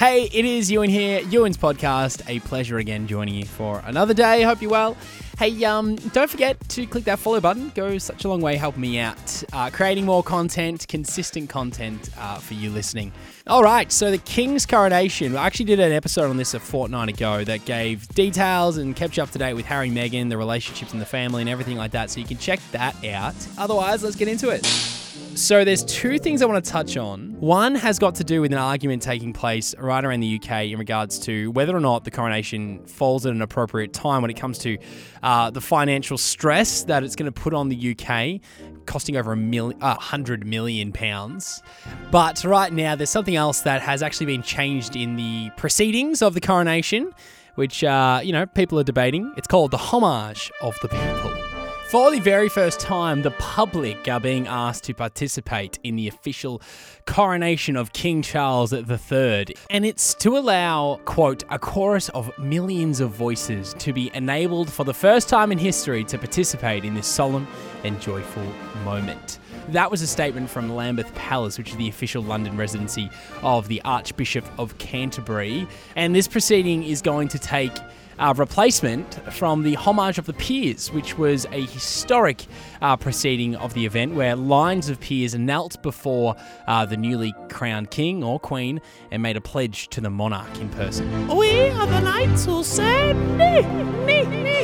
Hey, it is Ewan here, Ewan's podcast. A pleasure again joining you for another day. Hope you're well. Hey, um, don't forget to click that follow button. Goes such a long way helping me out, uh, creating more content, consistent content uh, for you listening. All right, so the King's coronation. I actually did an episode on this a fortnight ago that gave details and kept you up to date with Harry, Meghan, the relationships in the family, and everything like that. So you can check that out. Otherwise, let's get into it. So there's two things I want to touch on. One has got to do with an argument taking place right around the UK in regards to whether or not the coronation falls at an appropriate time when it comes to uh, the financial stress that it's going to put on the UK, costing over a million, uh, hundred million pounds. But right now, there's something else that has actually been changed in the proceedings of the coronation, which uh, you know people are debating. It's called the homage of the people. For the very first time, the public are being asked to participate in the official coronation of King Charles III. And it's to allow, quote, a chorus of millions of voices to be enabled for the first time in history to participate in this solemn and joyful moment. That was a statement from Lambeth Palace, which is the official London residency of the Archbishop of Canterbury. And this proceeding is going to take uh, replacement from the Homage of the Peers, which was a historic uh, proceeding of the event where lines of peers knelt before uh, the newly crowned king or queen and made a pledge to the monarch in person. We are the knights who say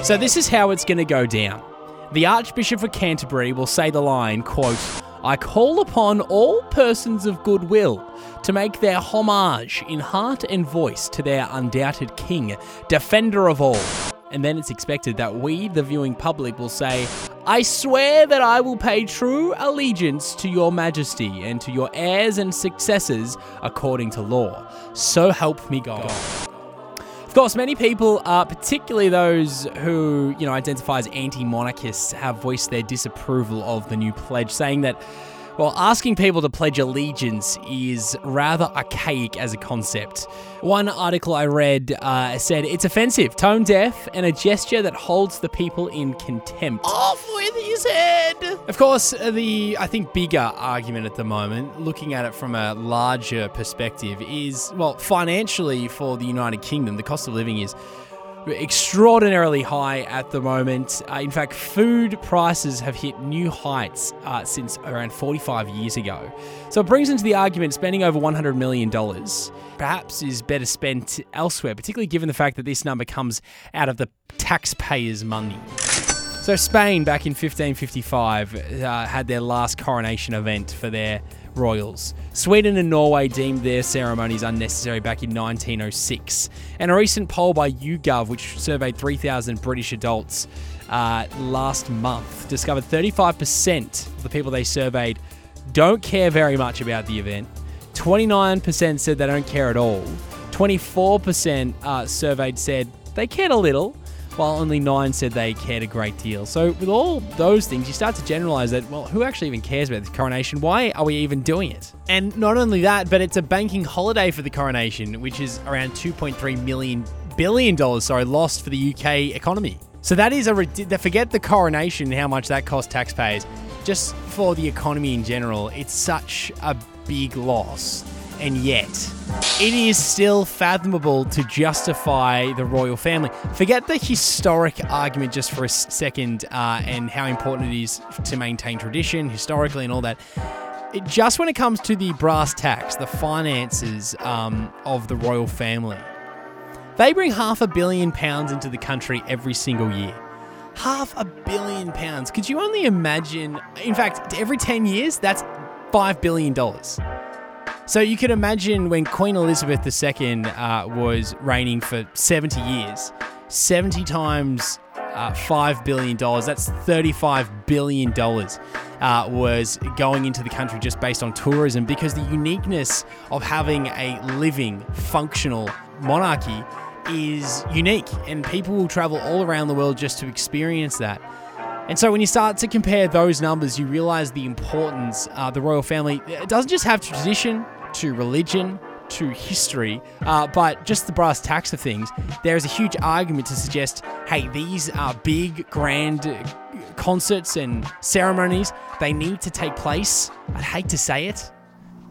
So this is how it's going to go down. The Archbishop of Canterbury will say the line, quote, I call upon all persons of goodwill to make their homage in heart and voice to their undoubted king, defender of all. And then it's expected that we, the viewing public, will say, I swear that I will pay true allegiance to your majesty and to your heirs and successors according to law. So help me God. Of course, many people, uh, particularly those who you know identify as anti-monarchists, have voiced their disapproval of the new pledge, saying that well, asking people to pledge allegiance is rather archaic as a concept. One article I read uh, said it's offensive, tone deaf, and a gesture that holds the people in contempt. Off with his head! Of course, the I think bigger argument at the moment, looking at it from a larger perspective, is well, financially for the United Kingdom, the cost of living is extraordinarily high at the moment. Uh, in fact, food prices have hit new heights uh, since around 45 years ago. So it brings into the argument spending over $100 million perhaps is better spent elsewhere, particularly given the fact that this number comes out of the taxpayers' money. So Spain, back in 1555, uh, had their last coronation event for their royals. Sweden and Norway deemed their ceremonies unnecessary back in 1906. And a recent poll by YouGov, which surveyed 3,000 British adults uh, last month, discovered 35% of the people they surveyed don't care very much about the event. 29% said they don't care at all. 24% uh, surveyed said they cared a little while only nine said they cared a great deal. So, with all those things, you start to generalize that, well, who actually even cares about this coronation? Why are we even doing it? And not only that, but it's a banking holiday for the coronation, which is around 2.3 million billion dollars, sorry, lost for the UK economy. So that is a forget the coronation, how much that cost taxpayers. Just for the economy in general, it's such a big loss and yet it is still fathomable to justify the royal family. Forget the historic argument just for a second uh, and how important it is to maintain tradition historically and all that. It, just when it comes to the brass tacks, the finances um, of the royal family, they bring half a billion pounds into the country every single year. Half a billion pounds. Could you only imagine? In fact, every 10 years, that's $5 billion. So you can imagine when Queen Elizabeth II uh, was reigning for 70 years, 70 times uh, $5 billion, that's $35 billion, uh, was going into the country just based on tourism because the uniqueness of having a living, functional monarchy is unique and people will travel all around the world just to experience that. And so when you start to compare those numbers, you realize the importance uh, the royal family doesn't just have tradition, to religion, to history, uh, but just the brass tacks of things, there is a huge argument to suggest hey, these are big, grand concerts and ceremonies. They need to take place. I'd hate to say it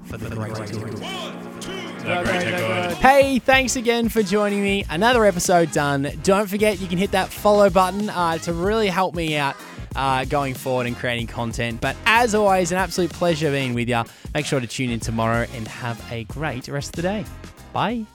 for the greater good. The greater good. Hey, thanks again for joining me. Another episode done. Don't forget you can hit that follow button uh, to really help me out uh, going forward and creating content. But as always, an absolute pleasure being with you. Make sure to tune in tomorrow and have a great rest of the day. Bye.